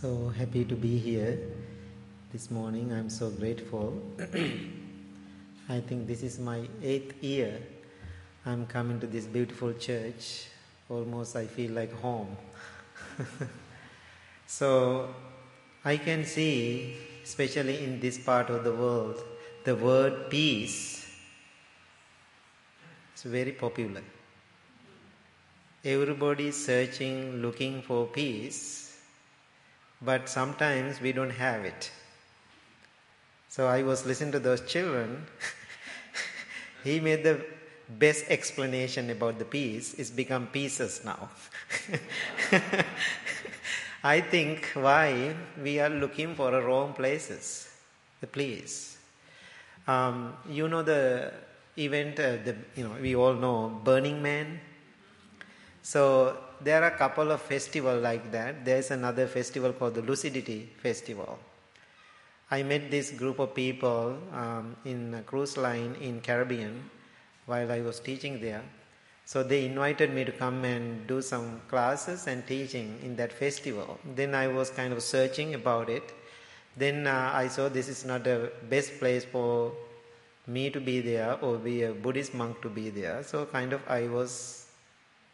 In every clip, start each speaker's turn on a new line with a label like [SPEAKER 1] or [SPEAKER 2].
[SPEAKER 1] So happy to be here this morning. I'm so grateful. I think this is my eighth year. I'm coming to this beautiful church. Almost I feel like home. so I can see, especially in this part of the world, the word peace is very popular. Everybody is searching, looking for peace but sometimes we don't have it. So I was listening to those children. he made the best explanation about the peace. It's become pieces now. I think why we are looking for a wrong places, the place. Um, you know the event, uh, the, you know we all know Burning Man. So there are a couple of festivals like that. There's another festival called the Lucidity Festival. I met this group of people um, in a cruise line in Caribbean while I was teaching there. So they invited me to come and do some classes and teaching in that festival. Then I was kind of searching about it. Then uh, I saw this is not the best place for me to be there or be a Buddhist monk to be there. So kind of I was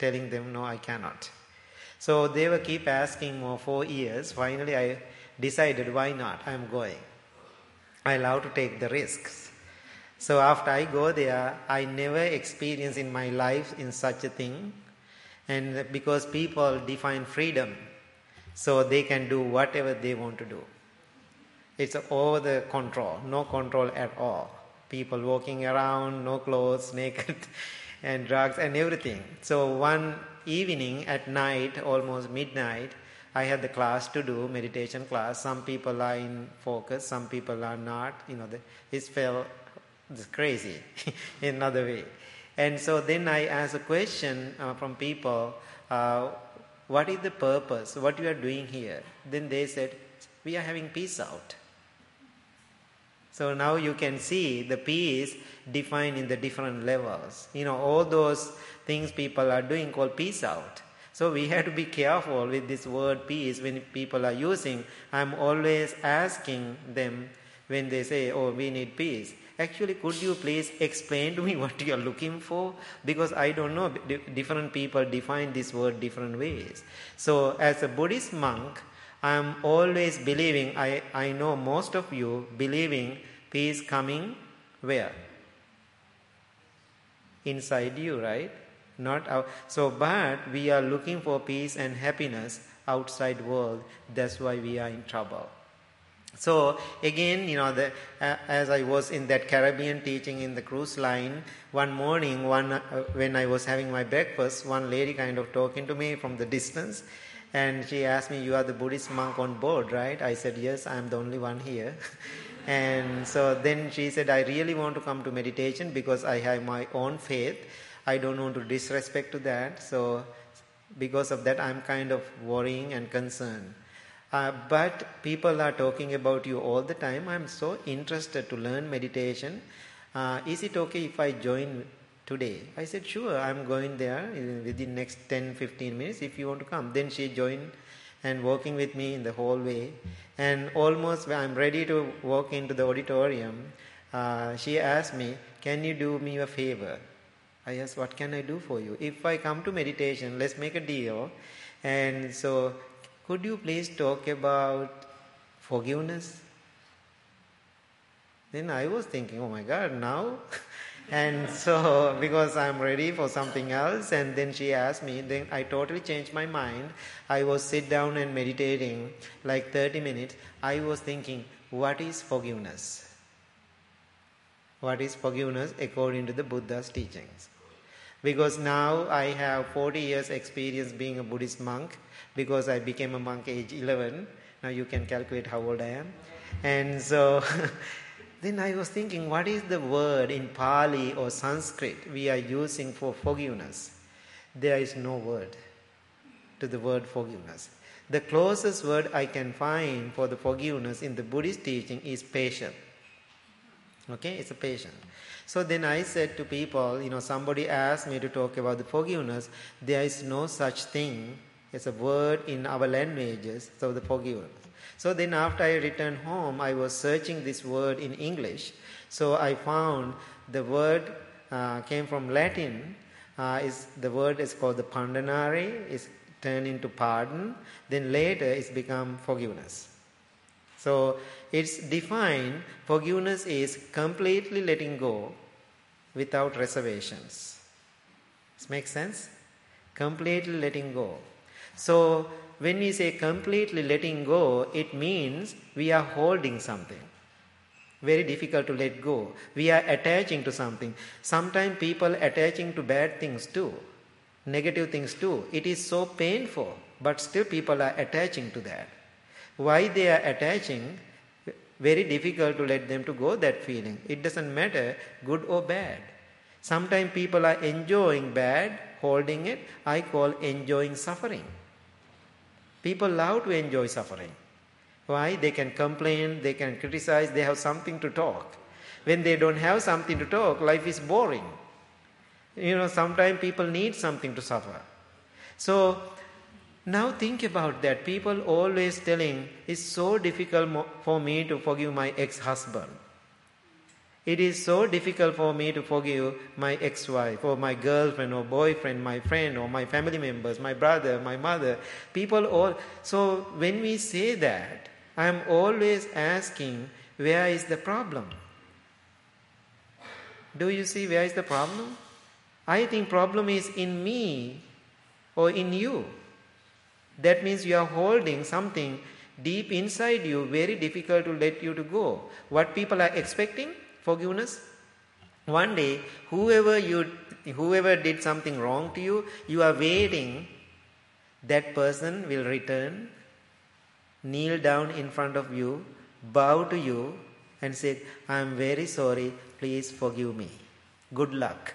[SPEAKER 1] telling them, no, I cannot. So they were keep asking more four years. Finally, I decided, why not? I'm going. I love to take the risks. So after I go there, I never experienced in my life in such a thing. And because people define freedom, so they can do whatever they want to do. It's over the control, no control at all. People walking around, no clothes, naked and drugs and everything. So one evening at night, almost midnight, I had the class to do meditation class. Some people are in focus, some people are not. You know, the, it felt crazy in another way. And so then I asked a question uh, from people, uh, what is the purpose? What you are doing here? Then they said, we are having peace out. So now you can see the peace defined in the different levels. You know, all those things people are doing called peace out. So we have to be careful with this word peace when people are using. I'm always asking them when they say, oh, we need peace. Actually, could you please explain to me what you are looking for? Because I don't know, different people define this word different ways. So as a Buddhist monk, I'm always believing, I, I know most of you believing peace coming where? Inside you, right? Not out. So, but we are looking for peace and happiness outside world. That's why we are in trouble. So again, you know, the, uh, as I was in that Caribbean teaching in the cruise line, one morning, one uh, when I was having my breakfast, one lady kind of talking to me from the distance, and she asked me, You are the Buddhist monk on board, right? I said, Yes, I am the only one here. and so then she said, I really want to come to meditation because I have my own faith. I don't want to disrespect to that. So because of that, I'm kind of worrying and concerned. Uh, but people are talking about you all the time. I'm so interested to learn meditation. Uh, is it okay if I join today. I said, sure, I'm going there within next 10, 15 minutes if you want to come. Then she joined and working with me in the hallway. And almost when I'm ready to walk into the auditorium, uh, she asked me, can you do me a favor? I asked, what can I do for you? If I come to meditation, let's make a deal. And so, could you please talk about forgiveness? Then I was thinking, oh my God, now And so, because I'm ready for something else, and then she asked me, then I totally changed my mind. I was sit down and meditating like 30 minutes. I was thinking, what is forgiveness? What is forgiveness according to the Buddha's teachings? Because now I have 40 years experience being a Buddhist monk because I became a monk age 11. Now you can calculate how old I am. And so Then I was thinking, what is the word in Pali or Sanskrit we are using for forgiveness? There is no word to the word forgiveness. The closest word I can find for the forgiveness in the Buddhist teaching is patient. Okay, it's a patient. So then I said to people, you know, somebody asked me to talk about the forgiveness. There is no such thing as a word in our languages, so the forgiveness. So then after I returned home, I was searching this word in English. So I found the word uh, came from Latin. Uh, is the word is called the pardonare. Is turned into pardon. Then later it's become forgiveness. So it's defined. Forgiveness is completely letting go without reservations. This makes sense? Completely letting go. So, when we say completely letting go, it means we are holding something. Very difficult to let go. We are attaching to something. Sometimes people attaching to bad things too, negative things too. It is so painful, but still people are attaching to that. Why they are attaching? Very difficult to let them to go that feeling. It doesn't matter good or bad. Sometimes people are enjoying bad, holding it. I call enjoying suffering. People love to enjoy suffering. Why? They can complain, they can criticize, they have something to talk. When they don't have something to talk, life is boring. You know, sometimes people need something to suffer. So, now think about that. People always telling, it's so difficult for me to forgive my ex husband. It is so difficult for me to forgive my ex wife or my girlfriend or boyfriend, my friend or my family members, my brother, my mother. People all. So when we say that, I am always asking, where is the problem? Do you see where is the problem? I think problem is in me or in you. That means you are holding something deep inside you, very difficult to let you to go. What people are expecting? Forgiveness? One day, whoever you whoever did something wrong to you, you are waiting that person will return, kneel down in front of you, bow to you, and say, I am very sorry, please forgive me. Good luck.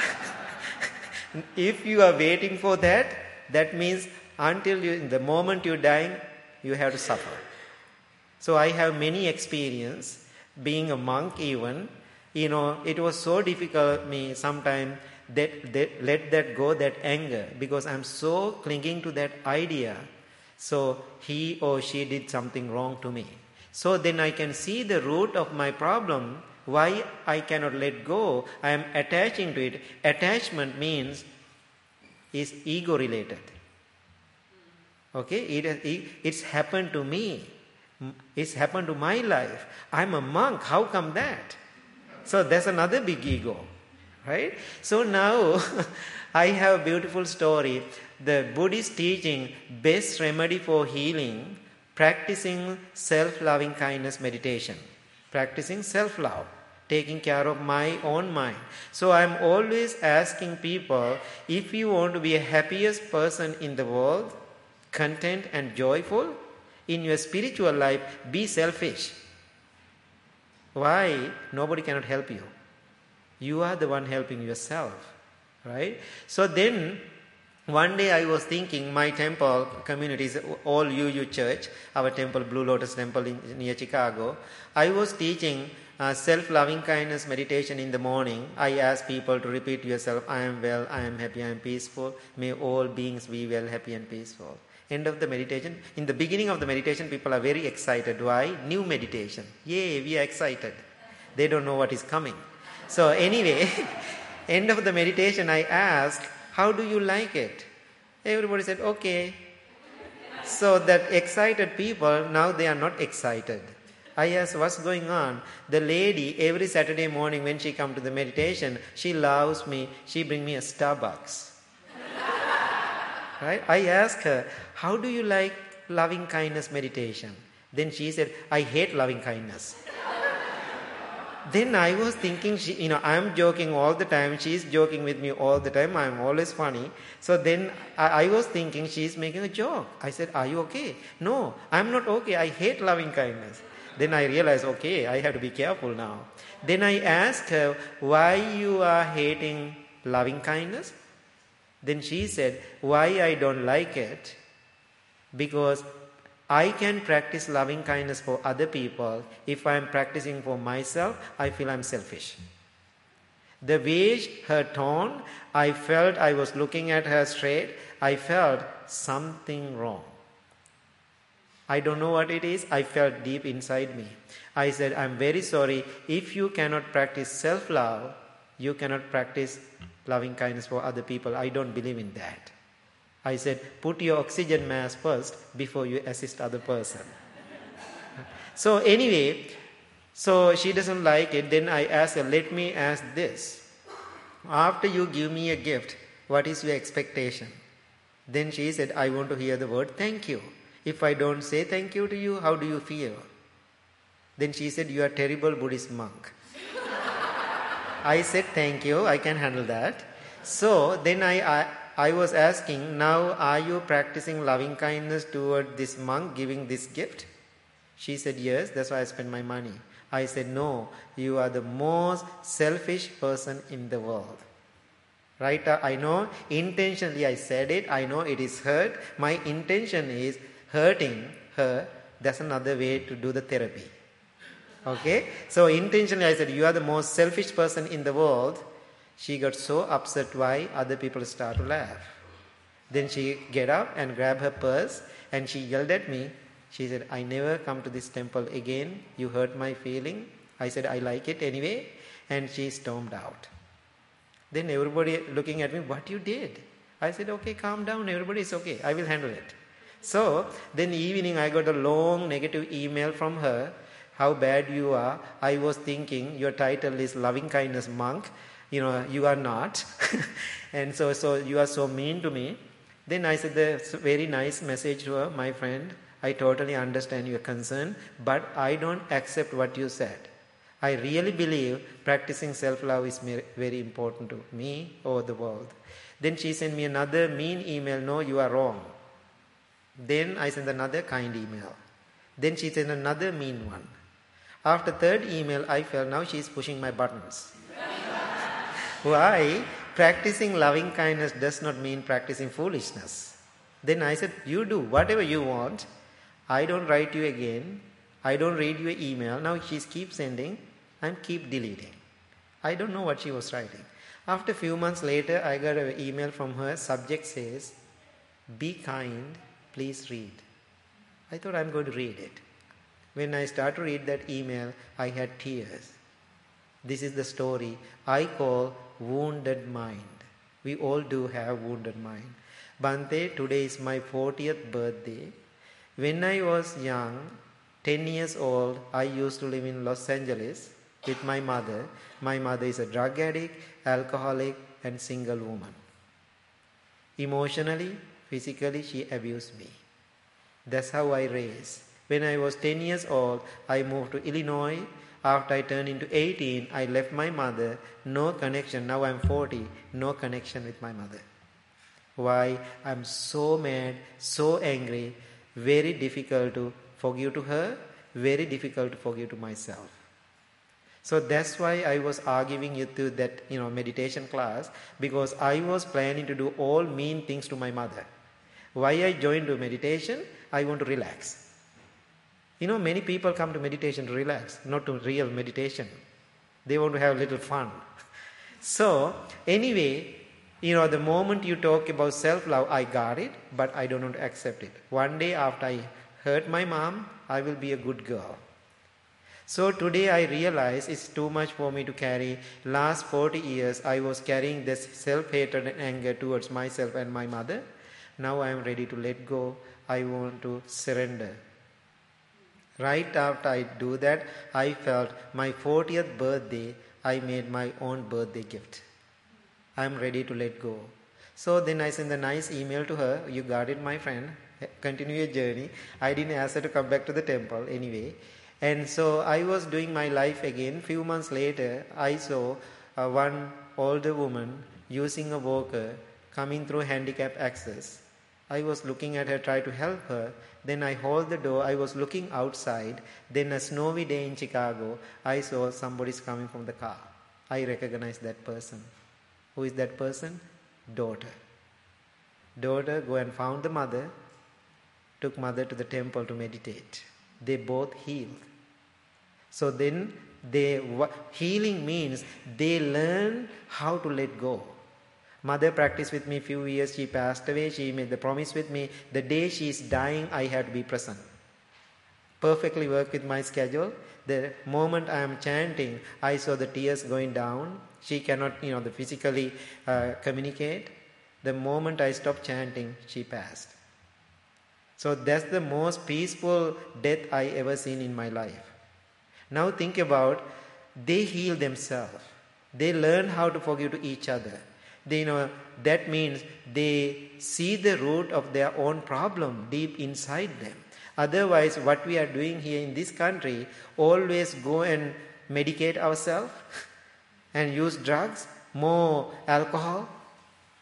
[SPEAKER 1] if you are waiting for that, that means until you, the moment you're dying, you have to suffer. So I have many experience being a monk even, you know, it was so difficult me sometimes that, that let that go, that anger, because I'm so clinging to that idea. So he or she did something wrong to me. So then I can see the root of my problem, why I cannot let go. I am attaching to it. Attachment means is ego related. Okay, it, it's happened to me. It's happened to my life. I'm a monk. How come that? So that's another big ego, right? So now I have a beautiful story. The Buddhist teaching best remedy for healing, practicing self-loving kindness meditation, practicing self-love, taking care of my own mind. So I'm always asking people if you want to be a happiest person in the world, content and joyful, in your spiritual life, be selfish. Why? Nobody cannot help you. You are the one helping yourself. Right? So then, one day I was thinking, my temple community is all UU Church, our temple, Blue Lotus Temple in, near Chicago. I was teaching uh, self loving kindness meditation in the morning. I ask people to repeat to yourself, I am well, I am happy, I am peaceful. May all beings be well, happy, and peaceful end of the meditation. In the beginning of the meditation, people are very excited. Why? New meditation. Yay, we are excited. They don't know what is coming. So, anyway, end of the meditation, I asked, How do you like it? Everybody said, Okay. So, that excited people, now they are not excited. I asked, What's going on? The lady, every Saturday morning when she come to the meditation, she loves me. She bring me a Starbucks. Right? I asked her, How do you like loving kindness meditation? Then she said, I hate loving kindness. then I was thinking, she, you know, I'm joking all the time. She's joking with me all the time. I'm always funny. So then I, I was thinking she's making a joke. I said, Are you okay? No, I'm not okay. I hate loving kindness. Then I realized, okay, I have to be careful now. Then I asked her, why you are hating loving kindness? Then she said, Why I don't like it? Because I can practice loving kindness for other people. If I am practicing for myself, I feel I'm selfish. The way her tone, I felt I was looking at her straight. I felt something wrong. I don't know what it is. I felt deep inside me. I said, I'm very sorry. If you cannot practice self love, you cannot practice loving kindness for other people. I don't believe in that. I said, put your oxygen mask first before you assist other person. so anyway, so she doesn't like it. Then I asked her, let me ask this. After you give me a gift, what is your expectation? Then she said, I want to hear the word thank you. If I don't say thank you to you, how do you feel? Then she said, You are terrible Buddhist monk. I said, Thank you, I can handle that. So then I, I, I was asking, Now are you practicing loving kindness toward this monk giving this gift? She said, Yes, that's why I spend my money. I said, No, you are the most selfish person in the world. Right? Uh, I know intentionally I said it, I know it is hurt. My intention is hurting her. That's another way to do the therapy. Okay? So intentionally I said, You are the most selfish person in the world. She got so upset why other people start to laugh. Then she get up and grab her purse and she yelled at me. She said, I never come to this temple again. You hurt my feeling. I said, I like it anyway. And she stormed out. Then everybody looking at me, what you did? I said, okay, calm down. Everybody is okay. I will handle it. So then evening I got a long negative email from her how bad you are. I was thinking your title is loving kindness monk. You know, you are not. and so, so you are so mean to me. Then I said the very nice message to her, my friend. I totally understand your concern, but I don't accept what you said. I really believe practicing self love is very important to me or the world. Then she sent me another mean email no, you are wrong. Then I sent another kind email. Then she sent another mean one. After third email, I felt now she is pushing my buttons. Why? Practicing loving kindness does not mean practicing foolishness. Then I said, You do whatever you want. I don't write you again. I don't read your email. Now she keeps sending. I'm keep deleting. I don't know what she was writing. After a few months later, I got an email from her. Subject says, Be kind, please read. I thought I'm going to read it. When I start to read that email, I had tears. This is the story I call wounded mind. We all do have wounded mind. Bante, today is my 40th birthday. When I was young, 10 years old, I used to live in Los Angeles with my mother. My mother is a drug addict, alcoholic, and single woman. Emotionally, physically, she abused me. That's how I raised. When I was 10 years old, I moved to Illinois. After I turned into 18, I left my mother. No connection. Now I'm 40. No connection with my mother. Why? I'm so mad, so angry. Very difficult to forgive to her. Very difficult to forgive to myself. So that's why I was arguing you to that you know meditation class because I was planning to do all mean things to my mother. Why I joined to meditation? I want to relax. You know, many people come to meditation to relax, not to real meditation. They want to have a little fun. So, anyway, you know, the moment you talk about self love, I got it, but I don't want to accept it. One day after I hurt my mom, I will be a good girl. So today I realize it's too much for me to carry. Last 40 years I was carrying this self hatred and anger towards myself and my mother. Now I am ready to let go. I want to surrender. Right after I do that, I felt my 40th birthday, I made my own birthday gift. I'm ready to let go. So then I sent a nice email to her. You got it, my friend. Continue your journey. I didn't ask her to come back to the temple anyway. And so I was doing my life again. Few months later, I saw uh, one older woman using a walker coming through handicap access. I was looking at her, try to help her. Then I hold the door. I was looking outside. Then a snowy day in Chicago, I saw somebody's coming from the car. I recognized that person. Who is that person? Daughter. Daughter go and found the mother, took mother to the temple to meditate. They both healed. So then they healing means they learn how to let go. Mother practiced with me few years. She passed away. She made the promise with me. The day she is dying, I have to be present. Perfectly work with my schedule. The moment I am chanting, I saw the tears going down. She cannot, you know, the physically uh, communicate. The moment I stopped chanting, she passed. So that's the most peaceful death I ever seen in my life. Now think about they heal themselves. They learn how to forgive to each other. They know that means they see the root of their own problem deep inside them. Otherwise, what we are doing here in this country, always go and medicate ourselves and use drugs, more alcohol,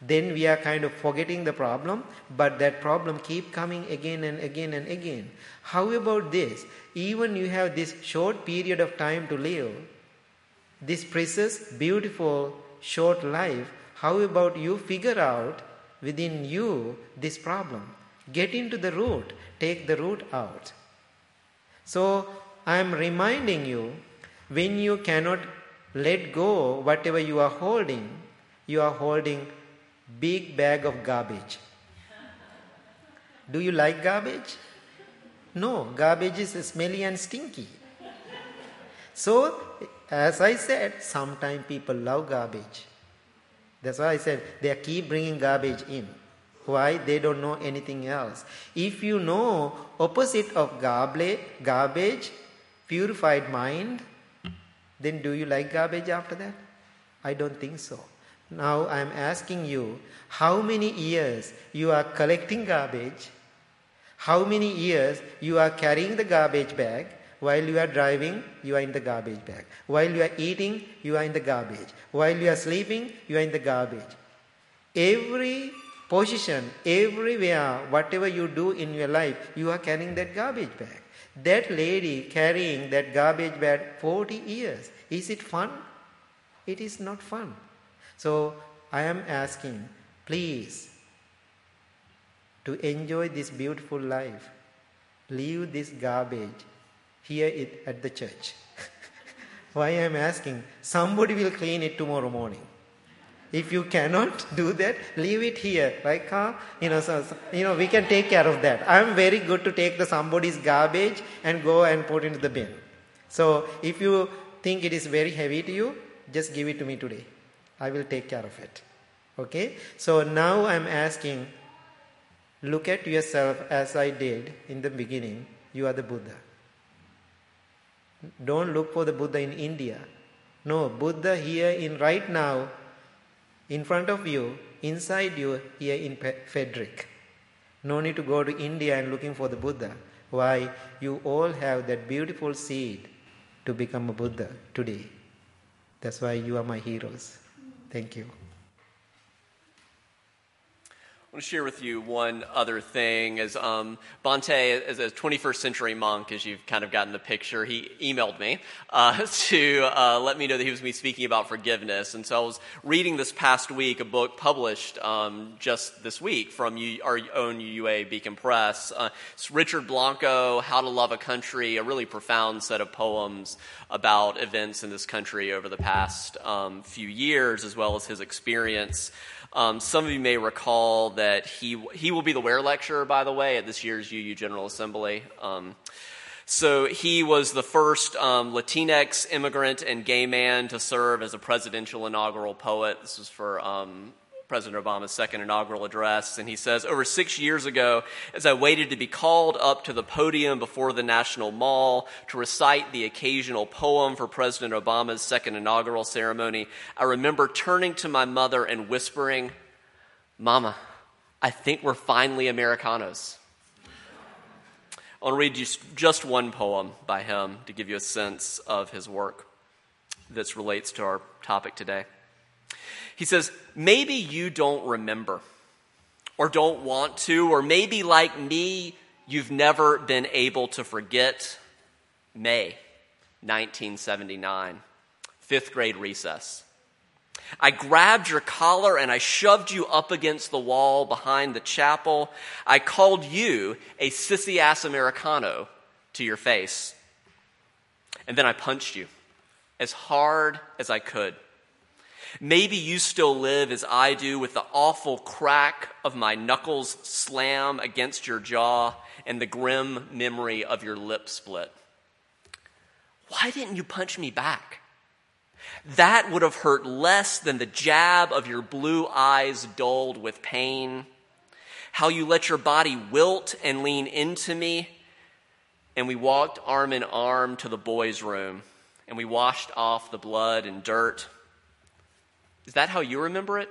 [SPEAKER 1] then we are kind of forgetting the problem, but that problem keep coming again and again and again. How about this? Even you have this short period of time to live, this precious, beautiful, short life, how about you figure out within you this problem? Get into the root, take the root out. So I am reminding you when you cannot let go whatever you are holding, you are holding big bag of garbage. Do you like garbage? No, garbage is smelly and stinky. So, as I said, sometimes people love garbage. That's why I said they keep bringing garbage in. Why? They don't know anything else. If you know opposite of garbage, purified mind, then do you like garbage after that? I don't think so. Now I am asking you, how many years you are collecting garbage? How many years you are carrying the garbage bag? While you are driving, you are in the garbage bag. While you are eating, you are in the garbage. While you are sleeping, you are in the garbage. Every position, everywhere, whatever you do in your life, you are carrying that garbage bag. That lady carrying that garbage bag 40 years. Is it fun? It is not fun. So I am asking, please, to enjoy this beautiful life, leave this garbage here it at the church. Why I am asking? Somebody will clean it tomorrow morning. If you cannot do that, leave it here, right, Carl? You know, so, so, you know, we can take care of that. I am very good to take the somebody's garbage and go and put into the bin. So if you think it is very heavy to you, just give it to me today. I will take care of it. Okay? So now I'm asking, look at yourself as I did in the beginning. You are the Buddha. Don't look for the Buddha in India. No, Buddha here in right now, in front of you, inside you, here in Frederick. No need to go to India and looking for the Buddha. Why? You all have that beautiful seed to become a Buddha today. That's why you are my heroes. Thank you.
[SPEAKER 2] Want to share with you one other thing. As um, Bhante, as a 21st century monk, as you've kind of gotten the picture, he emailed me uh, to uh, let me know that he was going to be speaking about forgiveness. And so I was reading this past week a book published um, just this week from U- our own UUA Beacon Press. Uh, it's Richard Blanco, How to Love a Country, a really profound set of poems about events in this country over the past um, few years, as well as his experience. Um, some of you may recall that he, he will be the Ware lecturer, by the way, at this year's UU General Assembly. Um, so he was the first um, Latinx immigrant and gay man to serve as a presidential inaugural poet. This was for um, President Obama's second inaugural address. And he says, Over six years ago, as I waited to be called up to the podium before the National Mall to recite the occasional poem for President Obama's second inaugural ceremony, I remember turning to my mother and whispering, Mama, I think we're finally Americanos. I want to read just, just one poem by him to give you a sense of his work that relates to our topic today. He says, maybe you don't remember or don't want to, or maybe like me, you've never been able to forget May 1979, fifth grade recess. I grabbed your collar and I shoved you up against the wall behind the chapel. I called you a sissy ass Americano to your face. And then I punched you as hard as I could. Maybe you still live as I do with the awful crack of my knuckles slam against your jaw and the grim memory of your lip split. Why didn't you punch me back? That would have hurt less than the jab of your blue eyes dulled with pain. How you let your body wilt and lean into me. And we walked arm in arm to the boys' room and we washed off the blood and dirt. Is that how you remember it?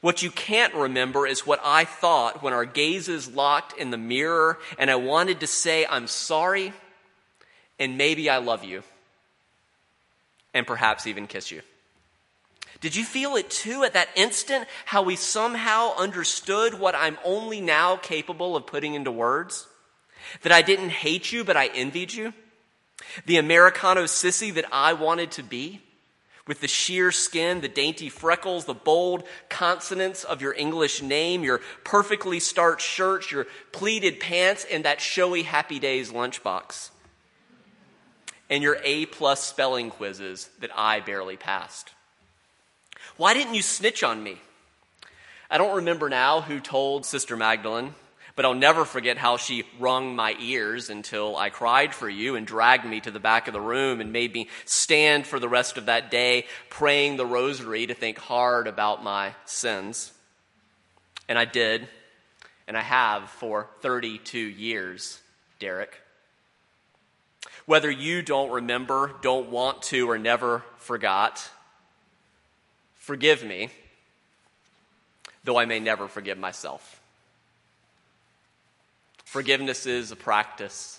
[SPEAKER 2] What you can't remember is what I thought when our gazes locked in the mirror and I wanted to say, I'm sorry and maybe I love you and perhaps even kiss you. Did you feel it too at that instant? How we somehow understood what I'm only now capable of putting into words? That I didn't hate you, but I envied you? The Americano sissy that I wanted to be? With the sheer skin, the dainty freckles, the bold consonants of your English name, your perfectly starched shirts, your pleated pants, and that showy Happy Days lunchbox and your A plus spelling quizzes that I barely passed? Why didn't you snitch on me? I don't remember now who told Sister Magdalene, but I'll never forget how she wrung my ears until I cried for you and dragged me to the back of the room and made me stand for the rest of that day praying the rosary to think hard about my sins. And I did, and I have for 32 years, Derek. Whether you don't remember, don't want to, or never forgot, forgive me, though I may never forgive myself. Forgiveness is a practice,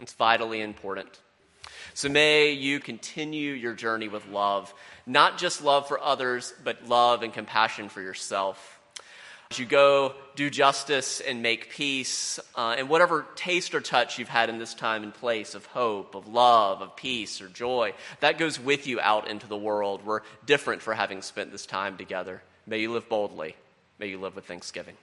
[SPEAKER 2] it's vitally important. So may you continue your journey with love, not just love for others, but love and compassion for yourself. As you go do justice and make peace, uh, and whatever taste or touch you've had in this time and place of hope, of love, of peace or joy, that goes with you out into the world. We're different for having spent this time together. May you live boldly. May you live with thanksgiving.